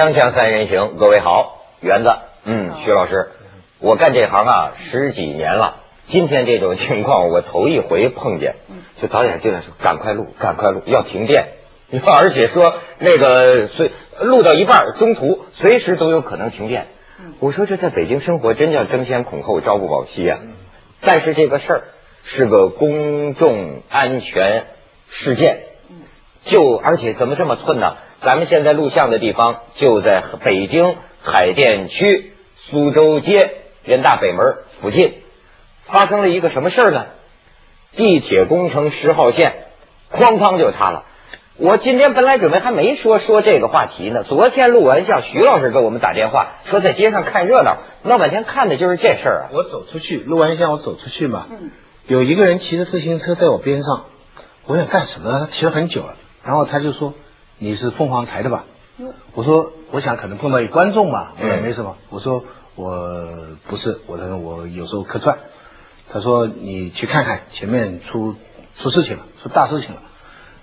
锵锵三人行，各位好，园子，嗯，徐老师，我干这行啊十几年了，今天这种情况 我头一回碰见，就导演进来说赶快录，赶快录，要停电，而且说那个随录到一半中途随时都有可能停电。我说这在北京生活真叫争先恐后，朝不保夕啊。但是这个事儿是个公众安全事件，就而且怎么这么寸呢？咱们现在录像的地方就在北京海淀区苏州街人大北门附近，发生了一个什么事儿呢？地铁工程十号线哐当就塌了。我今天本来准备还没说说这个话题呢。昨天录完像徐老师给我们打电话说在街上看热闹，闹半天看的就是这事儿啊。我走出去录完像我走出去嘛，有一个人骑着自行车在我边上，我想干什么？他骑了很久了，然后他就说：“你是凤凰台的吧？”我说：“我想可能碰到一观众吧。”我说：“没什么。”我说：“我不是，我说我有时候客串。”他说：“你去看看，前面出出事情了，出大事情了。”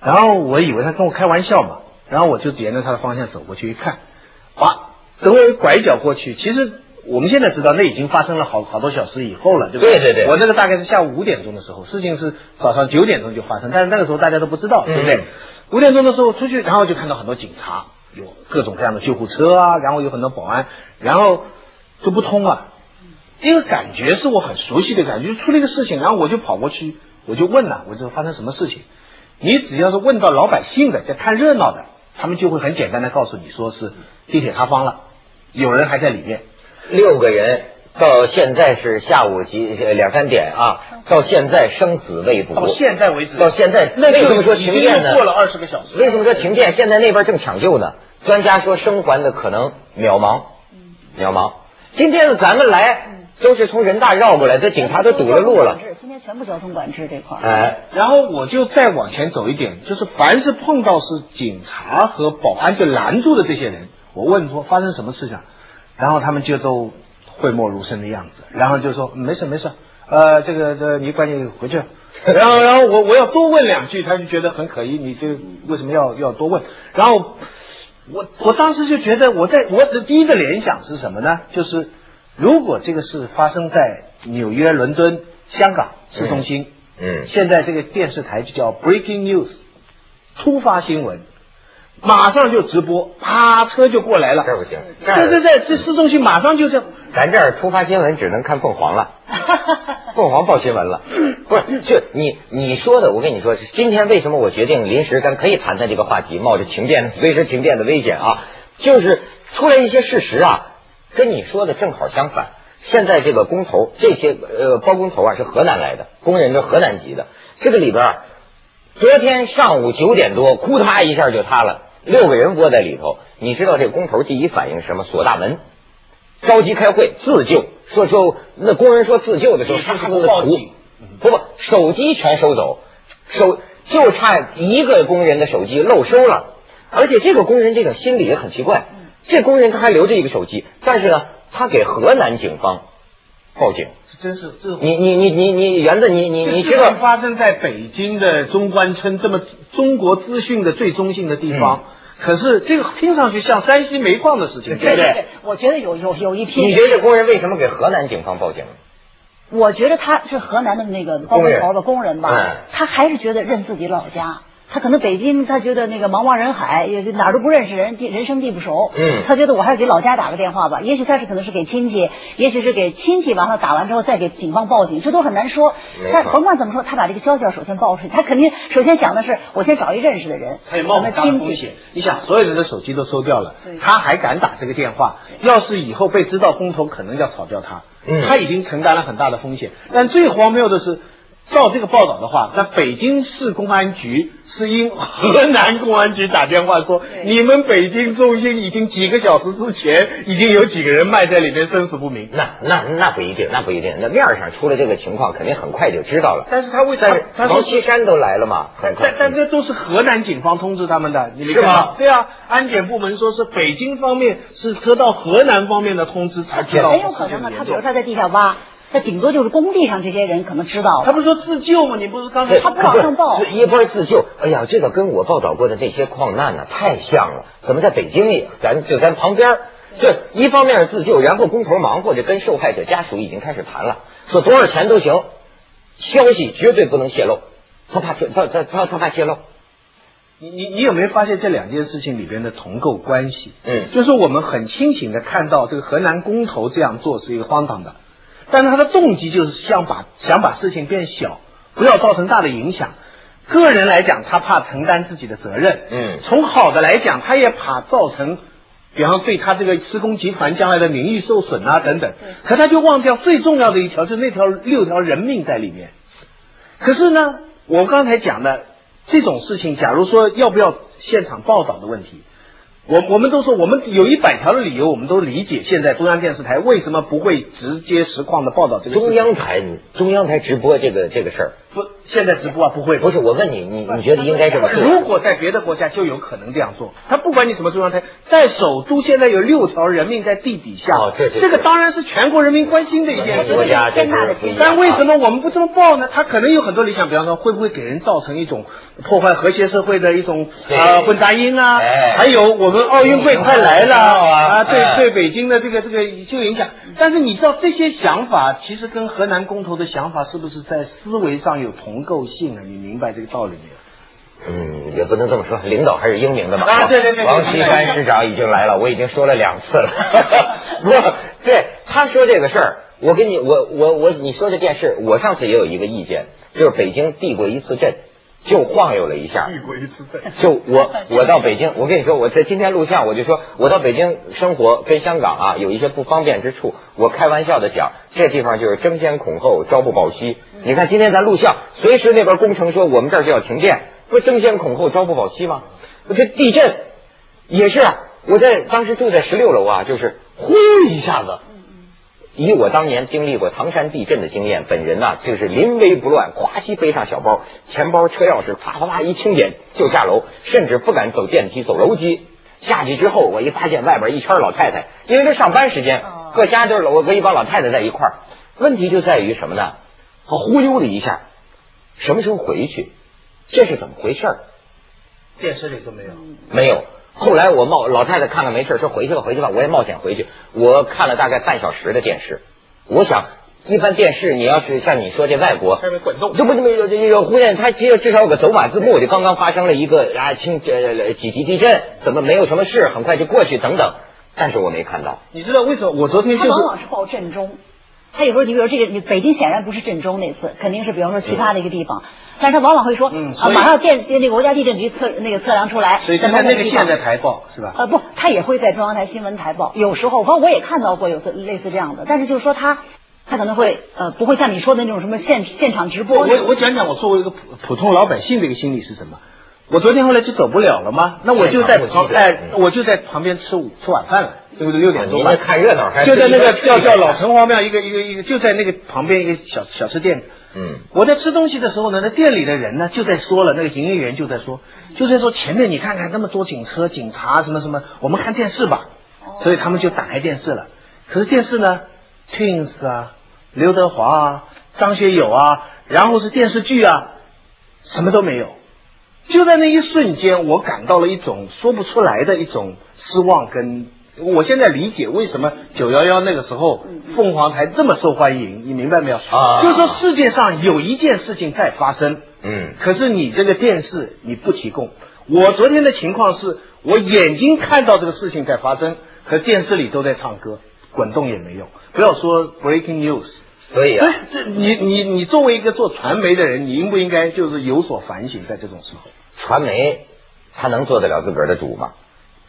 然后我以为他跟我开玩笑嘛，然后我就沿着他的方向走过去一看，哇！等我拐角过去，其实我们现在知道那已经发生了好好多小时以后了，对不对？对对对。我那个大概是下午五点钟的时候，事情是早上九点钟就发生，但是那个时候大家都不知道，对不对？五点钟的时候出去，然后就看到很多警察，有各种各样的救护车啊，然后有很多保安，然后就不通啊。这个感觉是我很熟悉的感觉，就出了一个事情，然后我就跑过去，我就问了，我就发生什么事情？你只要是问到老百姓的，在看热闹的，他们就会很简单的告诉你说是地铁塌方了，有人还在里面。六个人到现在是下午几两三点啊，到现在生死未卜。到现在为止，到现在为什么说停电呢？过了二十个小时。为什么说停电？现在那边正抢救呢。专家说生还的可能渺茫，渺茫。今天呢，咱们来。都是从人大绕过来，这警察都堵了路了。今天全部交通管制这块哎，然后我就再往前走一点，就是凡是碰到是警察和保安就拦住的这些人，我问说发生什么事情，然后他们就都讳莫如深的样子，然后就说没事没事，呃，这个这你赶紧回去。然 后然后我我要多问两句，他就觉得很可疑，你就为什么要要多问？然后我我当时就觉得我在我的第一个联想是什么呢？就是。如果这个事发生在纽约、伦敦、香港市中心，嗯，现在这个电视台就叫 Breaking News，突发新闻，马上就直播，啪，车就过来了。这不行，这这这这市中心马上就这，咱这儿突发新闻只能看凤凰了，凤凰报新闻了。不是，就你你说的，我跟你说，今天为什么我决定临时咱可以谈谈这个话题，冒着停电随时停电的危险啊，就是出来一些事实啊。跟你说的正好相反，现在这个工头，这些呃包工头啊是河南来的，工人是河南籍的。这个里边，昨天上午九点多，哭嗒一下就塌了，六个人窝在里头。你知道这工头第一反应是什么？锁大门，着急开会自救。说说那工人说自救的时候，他不报警，不不，手机全收走，手就差一个工人的手机漏收了，而且这个工人这个心理也很奇怪。这工人他还留着一个手机，但是呢，他给河南警方报警。这真是这你你你你你园子你你你知道发生在北京的中关村这么中国资讯的最中心的地方，可是这个听上去像山西煤矿的事情，对不对？我觉得有有有一批。你觉得这工人为什么给河南警方报警？我觉得他是河南的那个包工头的工人吧，他还是觉得认自己老家。他可能北京，他觉得那个茫茫人海，也哪儿都不认识人，地人生地不熟。嗯，他觉得我还是给老家打个电话吧。也许他是可能是给亲戚，也许是给亲戚，完了打完之后再给警方报警，这都很难说。但甭管怎么说，他把这个消息要首先报出去，他肯定首先想的是我先找一认识的人。他也冒很大风险。你想，所有人的手机都收掉了，他还敢打这个电话？要是以后被知道，工头可能要炒掉他。嗯，他已经承担了很大的风险。但最荒谬的是。照这个报道的话，那北京市公安局是因河南公安局打电话说，你们北京中心已经几个小时之前已经有几个人卖在里面，生死不明。那那那不一定，那不一定。那面上出了这个情况，肯定很快就知道了。但是他为啥？王岐山都来了嘛？但但这都是河南警方通知他们的，你没看到？对啊，安检部门说是北京方面是得到河南方面的通知才知道。很有可能啊，他比如他在地下挖。他顶多就是工地上这些人可能知道。他不是说自救吗？你不是刚才他不往上报，一波自救。哎呀，这个跟我报道过的那些矿难呢太像了。怎么在北京也？咱就咱旁边，这一方面是自救，然后工头忙活着跟受害者家属已经开始谈了，说多少钱都行，消息绝对不能泄露，他怕他他他他怕泄露。你你你有没有发现这两件事情里边的同构关系？嗯，就是我们很清醒的看到这个河南工头这样做是一个荒唐的，但是他的动机就是想把想把事情变小，不要造成大的影响。个人来讲，他怕承担自己的责任。嗯，从好的来讲，他也怕造成，比方对他这个施工集团将来的名誉受损啊等等。可他就忘掉最重要的一条，就那条六条人命在里面。可是呢，我刚才讲的。这种事情，假如说要不要现场报道的问题。我我们都说，我们有一百条的理由，我们都理解。现在中央电视台为什么不会直接实况的报道这个？中央台，中央台直播这个这个事儿，不，现在直播啊，不会。不是，我问你，你你觉得应该这么做？如果在别的国家就有可能这样做。他不管你什么中央台，在首都现在有六条人命在地底下。哦，这这个当然是全国人民关心的一件事。天大的但为什么我们不这么报呢？他可能有很多理想，比方说，会不会给人造成一种破坏和谐社会的一种啊混杂音啊？还有我们奥运会快。来了啊！对对，北京的这个这个就影响。但是你知道这些想法，其实跟河南公投的想法是不是在思维上有同构性啊？你明白这个道理没有？嗯，也不能这么说，领导还是英明的嘛。啊，对对对。王岐山市长已经来了，我已经说了两次了。不，对他说这个事儿，我跟你，我我我，你说这电视，我上次也有一个意见，就是北京递过一次阵。就晃悠了一下，过一次就我我到北京，我跟你说，我在今天录像，我就说我到北京生活跟香港啊有一些不方便之处。我开玩笑的讲，这地方就是争先恐后，朝不保夕。你看今天咱录像，随时那边工程说我们这儿就要停电，不争先恐后，朝不保夕吗？我这地震也是啊，我在当时住在十六楼啊，就是呼一下子。以我当年经历过唐山地震的经验，本人呢就是临危不乱，咵西背上小包，钱包、车钥匙，啪啪啪一清点就下楼，甚至不敢走电梯，走楼梯。下去之后，我一发现外边一圈老太太，因为这上班时间，各家都是我跟一帮老太太在一块儿。问题就在于什么呢？他忽悠了一下，什么时候回去？这是怎么回事？电视里都没有，没有。后来我冒老太太看看没事说回去吧回去吧，我也冒险回去。我看了大概半小时的电视。我想，一般电视你要是像你说这外国，这不这么有有忽然它其实至少有个走马字幕，就刚刚发生了一个啊轻呃几级地震，怎么没有什么事，很快就过去等等。但是我没看到。你知道为什么？我昨天就是往往是报震中。他有时候，你比如这个，你北京显然不是震中那次，肯定是比方说其他的一个地方，但是他往往会说，啊，马上电那个国家地震局测那个测量出来，所以他那个现在台报是吧？呃，不，他也会在中央台新闻台报，有时候，反正我也看到过有类似这样的，但是就是说他他可能会呃不会像你说的那种什么现现场直播。我我讲讲我作为一个普普通老百姓的一个心理是什么？我昨天后来就走不了了吗？那我就在旁哎，我就在旁边吃午吃晚饭了。对不对？六点钟，了看热闹，还就在那个叫叫老城隍庙一个一个一个，就在那个旁边一个小小吃店。嗯，我在吃东西的时候呢，那店里的人呢就在说了，那个营业员就在说，就在说前面你看看那么多警车、警察什么什么，我们看电视吧。所以他们就打开电视了。可是电视呢，Twins 啊，刘德华啊，张学友啊，然后是电视剧啊，什么都没有。就在那一瞬间，我感到了一种说不出来的一种失望跟。我现在理解为什么九幺幺那个时候凤凰台这么受欢迎，你明白没有？啊，就是说世界上有一件事情在发生，嗯，可是你这个电视你不提供。我昨天的情况是我眼睛看到这个事情在发生，可电视里都在唱歌，滚动也没用。不要说 breaking news，所以啊，这你你你作为一个做传媒的人，你应不应该就是有所反省，在这种时候？传媒他能做得了自个儿的主吗？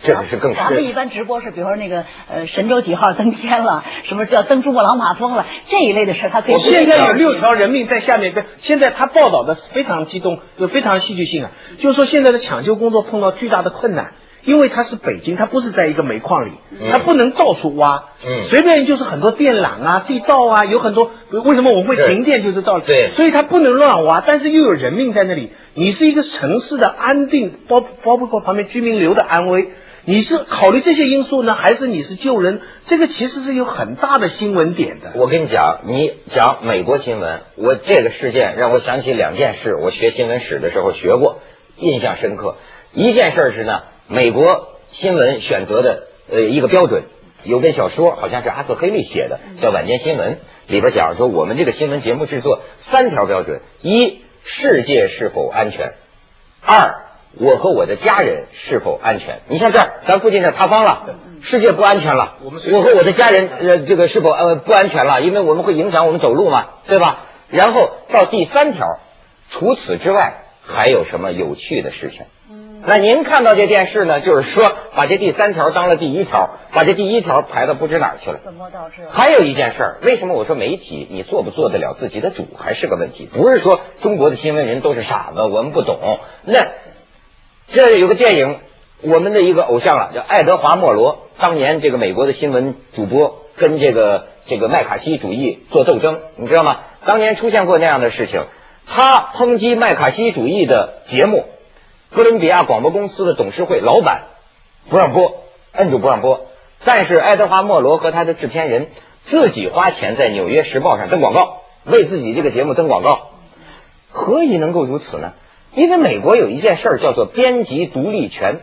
这个是更咱们一般直播是，比如说那个呃神舟几号登天了，什么叫登珠穆朗玛峰了这一类的事，他可以。现在有六条人命在下面，跟现在他报道的非常激动，就非常戏剧性啊。就是说现在的抢救工作碰到巨大的困难，因为它是北京，它不是在一个煤矿里，它不能到处挖，嗯，随便就是很多电缆啊、地道啊，有很多。为什么我们会停电？就是道理。对，所以它不能乱挖，但是又有人命在那里。你是一个城市的安定，包包括旁边居民流的安危。你是考虑这些因素呢，还是你是救人？这个其实是有很大的新闻点的。我跟你讲，你讲美国新闻，我这个事件让我想起两件事，我学新闻史的时候学过，印象深刻。一件事是呢，美国新闻选择的呃一个标准。有本小说，好像是阿瑟黑利写的，叫《晚间新闻》，里边讲说我们这个新闻节目制作三条标准：一，世界是否安全；二，我和我的家人是否安全。你像这儿，咱附近这塌方了，世界不安全了。我和我的家人呃，这个是否呃不安全了？因为我们会影响我们走路嘛，对吧？然后到第三条，除此之外还有什么有趣的事情？那您看到这电视呢，就是说把这第三条当了第一条，把这第一条排到不知哪儿去了。本末倒置。还有一件事儿，为什么我说媒体你做不做得了自己的主还是个问题？不是说中国的新闻人都是傻子，我们不懂。那这有个电影，我们的一个偶像了，叫爱德华·莫罗，当年这个美国的新闻主播跟这个这个麦卡锡主义做斗争，你知道吗？当年出现过那样的事情，他抨击麦卡锡主义的节目。哥伦比亚广播公司的董事会老板不让播，摁住不让播。但是爱德华·莫罗和他的制片人自己花钱在《纽约时报》上登广告，为自己这个节目登广告。何以能够如此呢？因为美国有一件事儿叫做编辑独立权，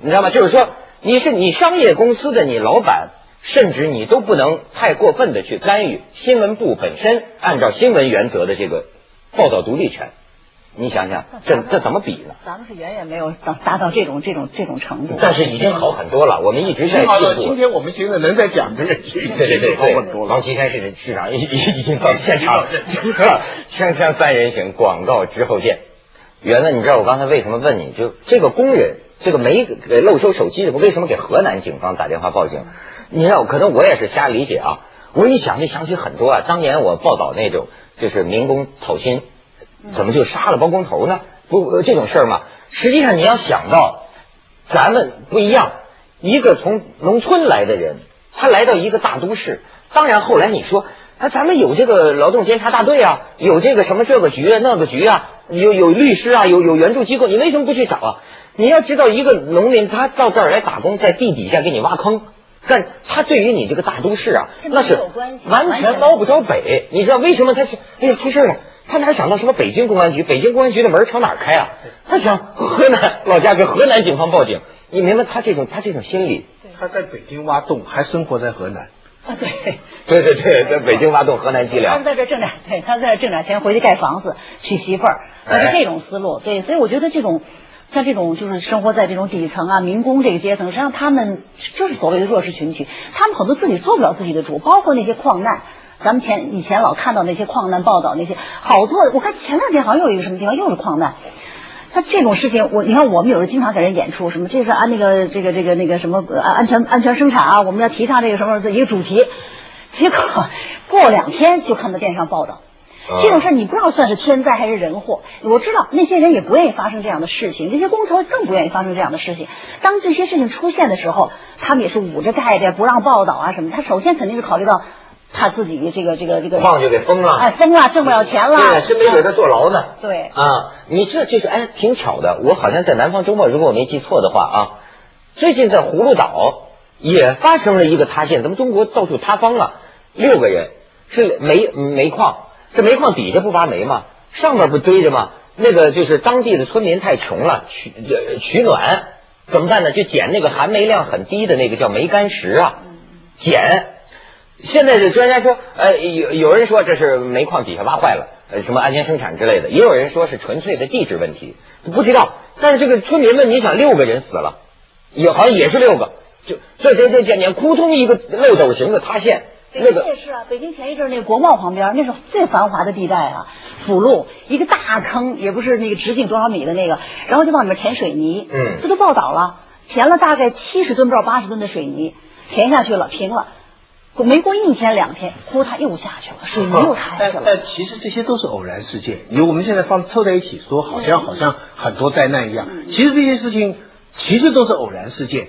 你知道吗？就是说，你是你商业公司的你老板，甚至你都不能太过分的去干预新闻部本身按照新闻原则的这个报道独立权。你想想，这这怎么比呢？咱们是远远没有达达到这种这种这种程度，但是已经好很多了。我们一直在进步。今天我们现在能在讲这个，对对对对。王岐山市市长已已经到现场了。锵锵三人行，广告之后见。原来你知道我刚才为什么问你就这个工人，这个没给漏收手机的，为什么给河南警方打电话报警？你知道，可能我也是瞎理解啊。我一想就想起很多啊，当年我报道那种就是民工讨薪。怎么就杀了包工头呢？不，这种事儿嘛。实际上你要想到，咱们不一样。一个从农村来的人，他来到一个大都市。当然后来你说，啊，咱们有这个劳动监察大队啊，有这个什么这个局啊那个局啊，有有律师啊，有有援助机构，你为什么不去找啊？你要知道，一个农民他到这儿来打工，在地底下给你挖坑，但他对于你这个大都市啊，那是完全捞不着北。你知道为什么他是？哎呀，出事了。他哪想到什么北京公安局？北京公安局的门朝哪开啊？他想河南老家给河南警方报警。你明白他这种他这种心理？他在北京挖洞，还生活在河南。啊，对，对对对，在北京挖洞，河南积粮。他们在这挣点，对，他在这挣点钱，回去盖房子，娶媳妇儿，是这种思路。对，所以我觉得这种像这种就是生活在这种底层啊，民工这个阶层，实际上他们就是所谓的弱势群体，他们很多自己做不了自己的主，包括那些矿难。咱们前以前老看到那些矿难报道，那些好多，我看前两天好像又有一个什么地方又是矿难。他这种事情，我你看我们有时候经常给人演出什么，这是按那个这个这个那个什么安安全安全生产啊，我们要提倡这个什么一个主题。结果过两天就看到电视上报道，这种事你不知道算是天灾还是人祸。我知道那些人也不愿意发生这样的事情，这些工头更不愿意发生这样的事情。当这些事情出现的时候，他们也是捂着盖着不让报道啊什么。他首先肯定是考虑到。他自己这个这个这个矿就给封了，哎，封了，挣不了钱了，对，是没准他坐牢呢。对啊，你这就是哎，挺巧的。我好像在南方周末，如果我没记错的话啊，最近在葫芦岛也发生了一个塌陷。咱们中国到处塌方了，六个人是煤煤矿，这煤矿底下不挖煤吗？上面不堆着吗？那个就是当地的村民太穷了，取取暖怎么办呢？就捡那个含煤量很低的那个叫煤矸石啊，捡。现在的专家说，呃，有有人说这是煤矿底下挖坏了，呃，什么安全生产之类的，也有人说是纯粹的地质问题，不知道。但是这个村民们，你想六个人死了，也好像也是六个，就这这这前年扑通一个漏斗形的塌陷，那个也是啊。北京前一阵那个国贸旁边，那是最繁华的地带啊，辅路一个大坑，也不是那个直径多少米的那个，然后就往里面填水泥，嗯，这都报道了，填了大概七十吨不知道八十吨的水泥，填下去了，平了。没过一天两天，呼，他又下去了，水泥又塌下去了。但其实这些都是偶然事件，因为我们现在放凑在一起说，好像好像很多灾难一样。其实这些事情其实都是偶然事件。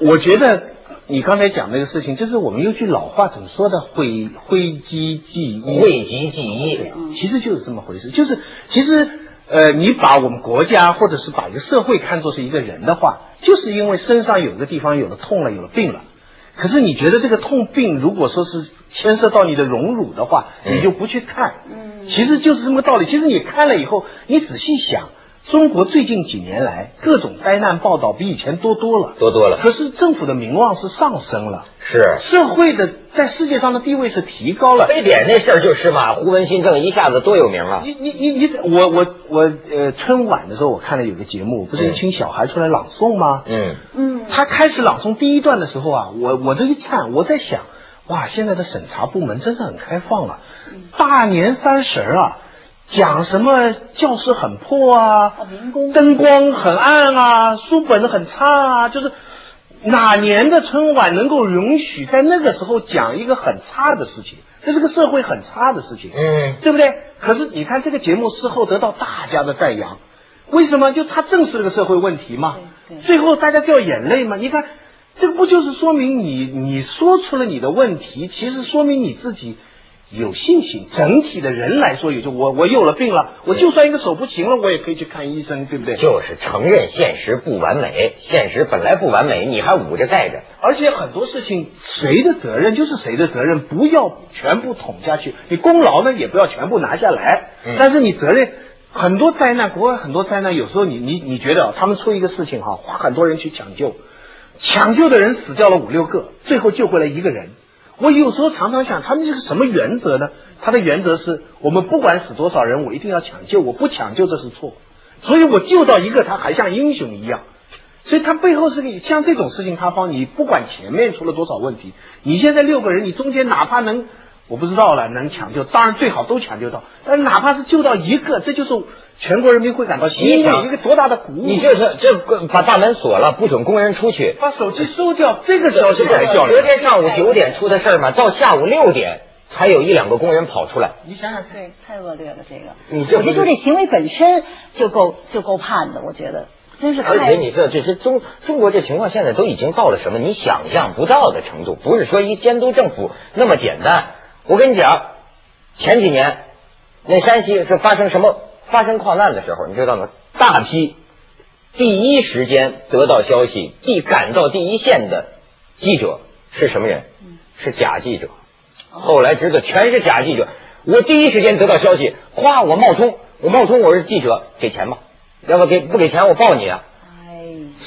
我觉得你刚才讲那个事情，就是我们有句老话怎么说的？灰灰机记忆，讳疾忌医，其实就是这么回事。就是其实呃，你把我们国家或者是把一个社会看作是一个人的话，就是因为身上有个地方有了痛了，有了病了。可是你觉得这个痛病如果说是牵涉到你的荣辱的话，你就不去看。嗯，其实就是这么个道理。其实你看了以后，你仔细想。中国最近几年来，各种灾难报道比以前多多了，多多了。可是政府的名望是上升了，是社会的在世界上的地位是提高了。非典那事儿就是嘛，胡文新政一下子多有名了！你你你你，我我我呃，春晚的时候我看了有个节目，不是一群小孩出来朗诵吗？嗯嗯，他开始朗诵第一段的时候啊，我我这一看，我在想，哇，现在的审查部门真是很开放了，大年三十啊。讲什么教室很破啊，灯光很暗啊，书本很差啊，就是哪年的春晚能够允许在那个时候讲一个很差的事情？这是个社会很差的事情，嗯，对不对？可是你看这个节目事后得到大家的赞扬，为什么？就他正视这个社会问题嘛，最后大家掉眼泪嘛。你看这个不就是说明你你说出了你的问题，其实说明你自己。有信心，整体的人来说，也就我我有了病了，我就算一个手不行了，我也可以去看医生，对不对？就是承认现实不完美，现实本来不完美，你还捂着盖着。而且很多事情，谁的责任就是谁的责任，不要全部捅下去。你功劳呢，也不要全部拿下来。但是你责任，很多灾难，国外很多灾难，有时候你你你觉得他们出一个事情哈，花很多人去抢救，抢救的人死掉了五六个，最后救回来一个人。我有时候常常想，他们这是什么原则呢？他的原则是我们不管死多少人，我一定要抢救，我不抢救这是错。所以我救到一个，他还像英雄一样。所以他背后是个像这种事情，塌方你不管前面出了多少问题，你现在六个人，你中间哪怕能。我不知道了，能抢救当然最好都抢救到，但哪怕是救到一个，这就是全国人民会感到欣慰，一个多大的鼓舞！你就是这把大门锁了，不准工人出去，把手机收掉，这个消息才叫昨天上午九点出的事儿嘛，到下午六点才有一两个工人跑出来。你想想，对，太恶劣了，这个。你这我就说这行为本身就够就够判的，我觉得真是。而且你这这这中中国这情况现在都已经到了什么你想象不到的程度，不是说一监督政府那么简单。我跟你讲，前几年那山西是发生什么发生矿难的时候，你知道吗？大批第一时间得到消息、第赶到第一线的记者是什么人？是假记者。后来知道全是假记者。我第一时间得到消息，夸我冒充，我冒充我是记者，给钱吧，要不给不给钱我报你啊。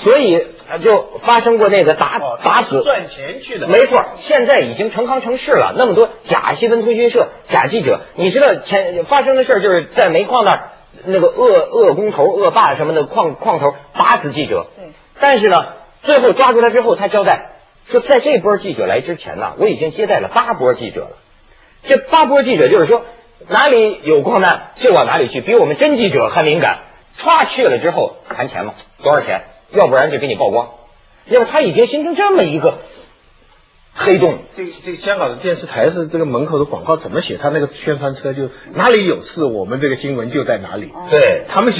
所以就发生过那个打打死赚钱去的，没错。现在已经成行成市了，那么多假新闻通讯社、假记者。你知道前发生的事儿，就是在煤矿那儿，那个恶恶工头、恶霸什么的矿矿头打死记者。对。但是呢，最后抓住他之后，他交代说，在这波记者来之前呢，我已经接待了八波记者了。这八波记者就是说，哪里有矿难就往哪里去，比我们真记者还敏感。歘去了之后谈钱嘛，多少钱？要不然就给你曝光，因为他已经形成这么一个黑洞。这这香港的电视台是这个门口的广告怎么写？他那个宣传车就哪里有事，我们这个新闻就在哪里。对他们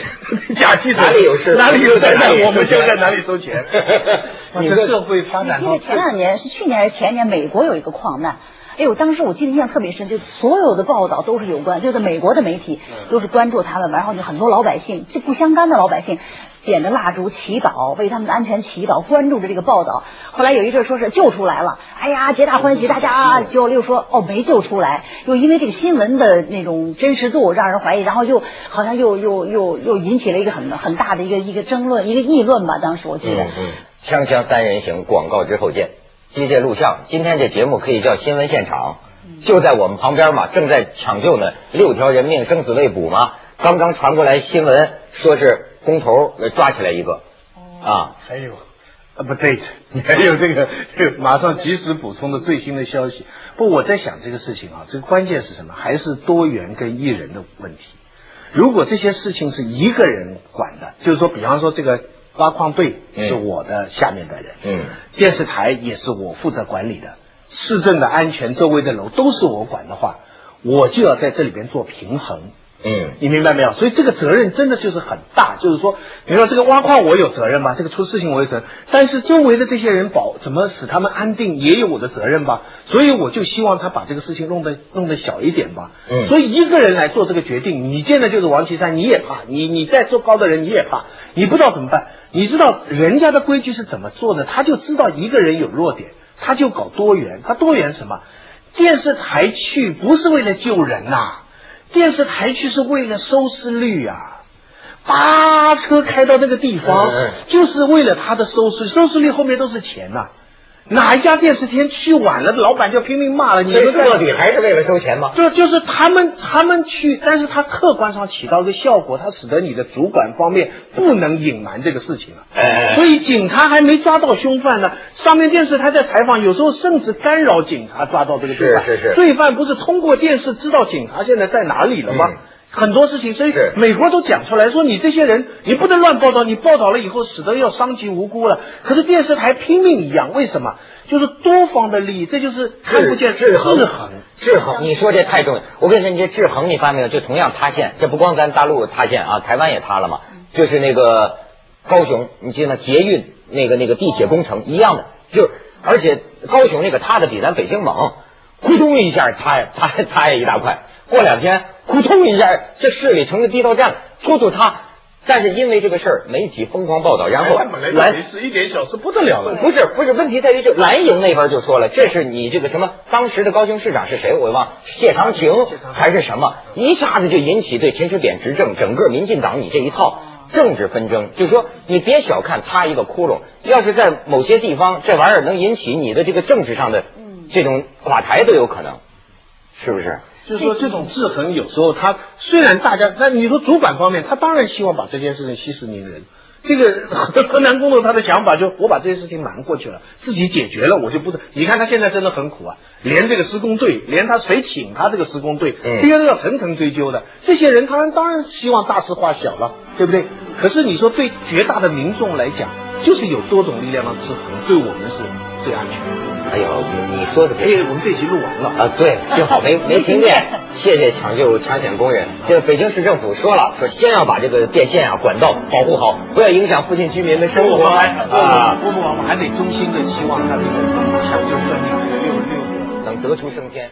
假期哪里有事，哪里有灾难，我们就在哪里收钱。你的社会发展因为前两年是去年还是前年，美国有一个矿难。哎呦，当时我记得印象特别深，就所有的报道都是有关，就是美国的媒体都是关注他们，然后就很多老百姓，就不相干的老百姓。点着蜡烛祈祷，为他们的安全祈祷，关注着这个报道。后来有一阵说是救出来了，哎呀，皆大欢喜，大家就又说哦没救出来，又因为这个新闻的那种真实度让人怀疑，然后又好像又又又又引起了一个很很大的一个一个争论，一个议论吧。当时我记得。嗯嗯。锵锵三人行，广告之后见。机械录像，今天这节目可以叫新闻现场，就在我们旁边嘛，正在抢救呢，六条人命生死未卜嘛，刚刚传过来新闻说是。工头抓起来一个，啊，还有，update，还有这个这个马上及时补充的最新的消息。不，我在想这个事情啊，这个关键是什么？还是多元跟一人的问题。如果这些事情是一个人管的，就是说，比方说这个挖矿队是我的下面的人，嗯，电视台也是我负责管理的，市政的安全周围的楼都是我管的话，我就要在这里边做平衡。嗯，你明白没有？所以这个责任真的就是很大，就是说，比如说这个挖矿我有责任吧，这个出事情我有责任，但是周围的这些人保怎么使他们安定也有我的责任吧，所以我就希望他把这个事情弄得弄得小一点吧。嗯，所以一个人来做这个决定，你见的就是王岐山，你也怕，你你再做高的人你也怕，你不知道怎么办，你知道人家的规矩是怎么做的，他就知道一个人有弱点，他就搞多元，他多元什么？电视台去不是为了救人呐，电视台去是为了收视率啊。八车开到那个地方，就是为了他的收视，收视率后面都是钱呐。哪一家电视厅去晚了，老板就拼命骂了。你们到底还是为了收钱吗？对就是他们他们去，但是他客观上起到一个效果，他使得你的主管方面不能隐瞒这个事情了。哎，所以警察还没抓到凶犯呢，上面电视台在采访，有时候甚至干扰警察抓到这个罪犯。是是是，罪犯不是通过电视知道警察现在在哪里了吗？很多事情，所以美国都讲出来说，你这些人你不能乱报道，你报道了以后，使得要伤及无辜了。可是电视台拼命一样，为什么？就是多方的利益，这就是看不见制衡。制衡，你说这太重要。我跟你说，你这制衡，你发没有？就同样塌陷，这不光咱大陆塌陷啊，台湾也塌了嘛。就是那个高雄，你记得吗？捷运那个那个地铁工程一样的，就而且高雄那个塌的比咱北京猛，咕咚一下塌塌塌下一大块。过两天，扑通一下，这市里成了地道战了，突突他。但是因为这个事儿，媒体疯狂报道，然后蓝是一点小事不得了了。不是不是，问题在于这蓝营那边就说了，这是你这个什么？当时的高雄市长是谁？我忘，谢长廷还是什么？一下子就引起对陈水扁执政整个民进党你这一套政治纷争。就是说，你别小看擦一个窟窿，要是在某些地方，这玩意儿能引起你的这个政治上的这种垮台都有可能，是不是？就是说，这种制衡有时候，他虽然大家，那你说主管方面，他当然希望把这件事情息事宁人。这个河 南工作他的想法就，我把这些事情瞒过去了，自己解决了，我就不是。你看他现在真的很苦啊，连这个施工队，连他谁请他这个施工队，这些都要层层追究的。这些人，他们当然希望大事化小了，对不对？可是你说对绝大的民众来讲，就是有多种力量的制衡，对我们是最安全的。哎呦，你说的，哎，我们这集录完了啊，对，幸好没 没停电，谢谢抢救抢险工人。这个北京市政府说了，说先要把这个电线啊管道保护好，不要影响附近居民的生活啊。不不，我们还得衷心的希望他这个抢救顺利，六六能得出升天。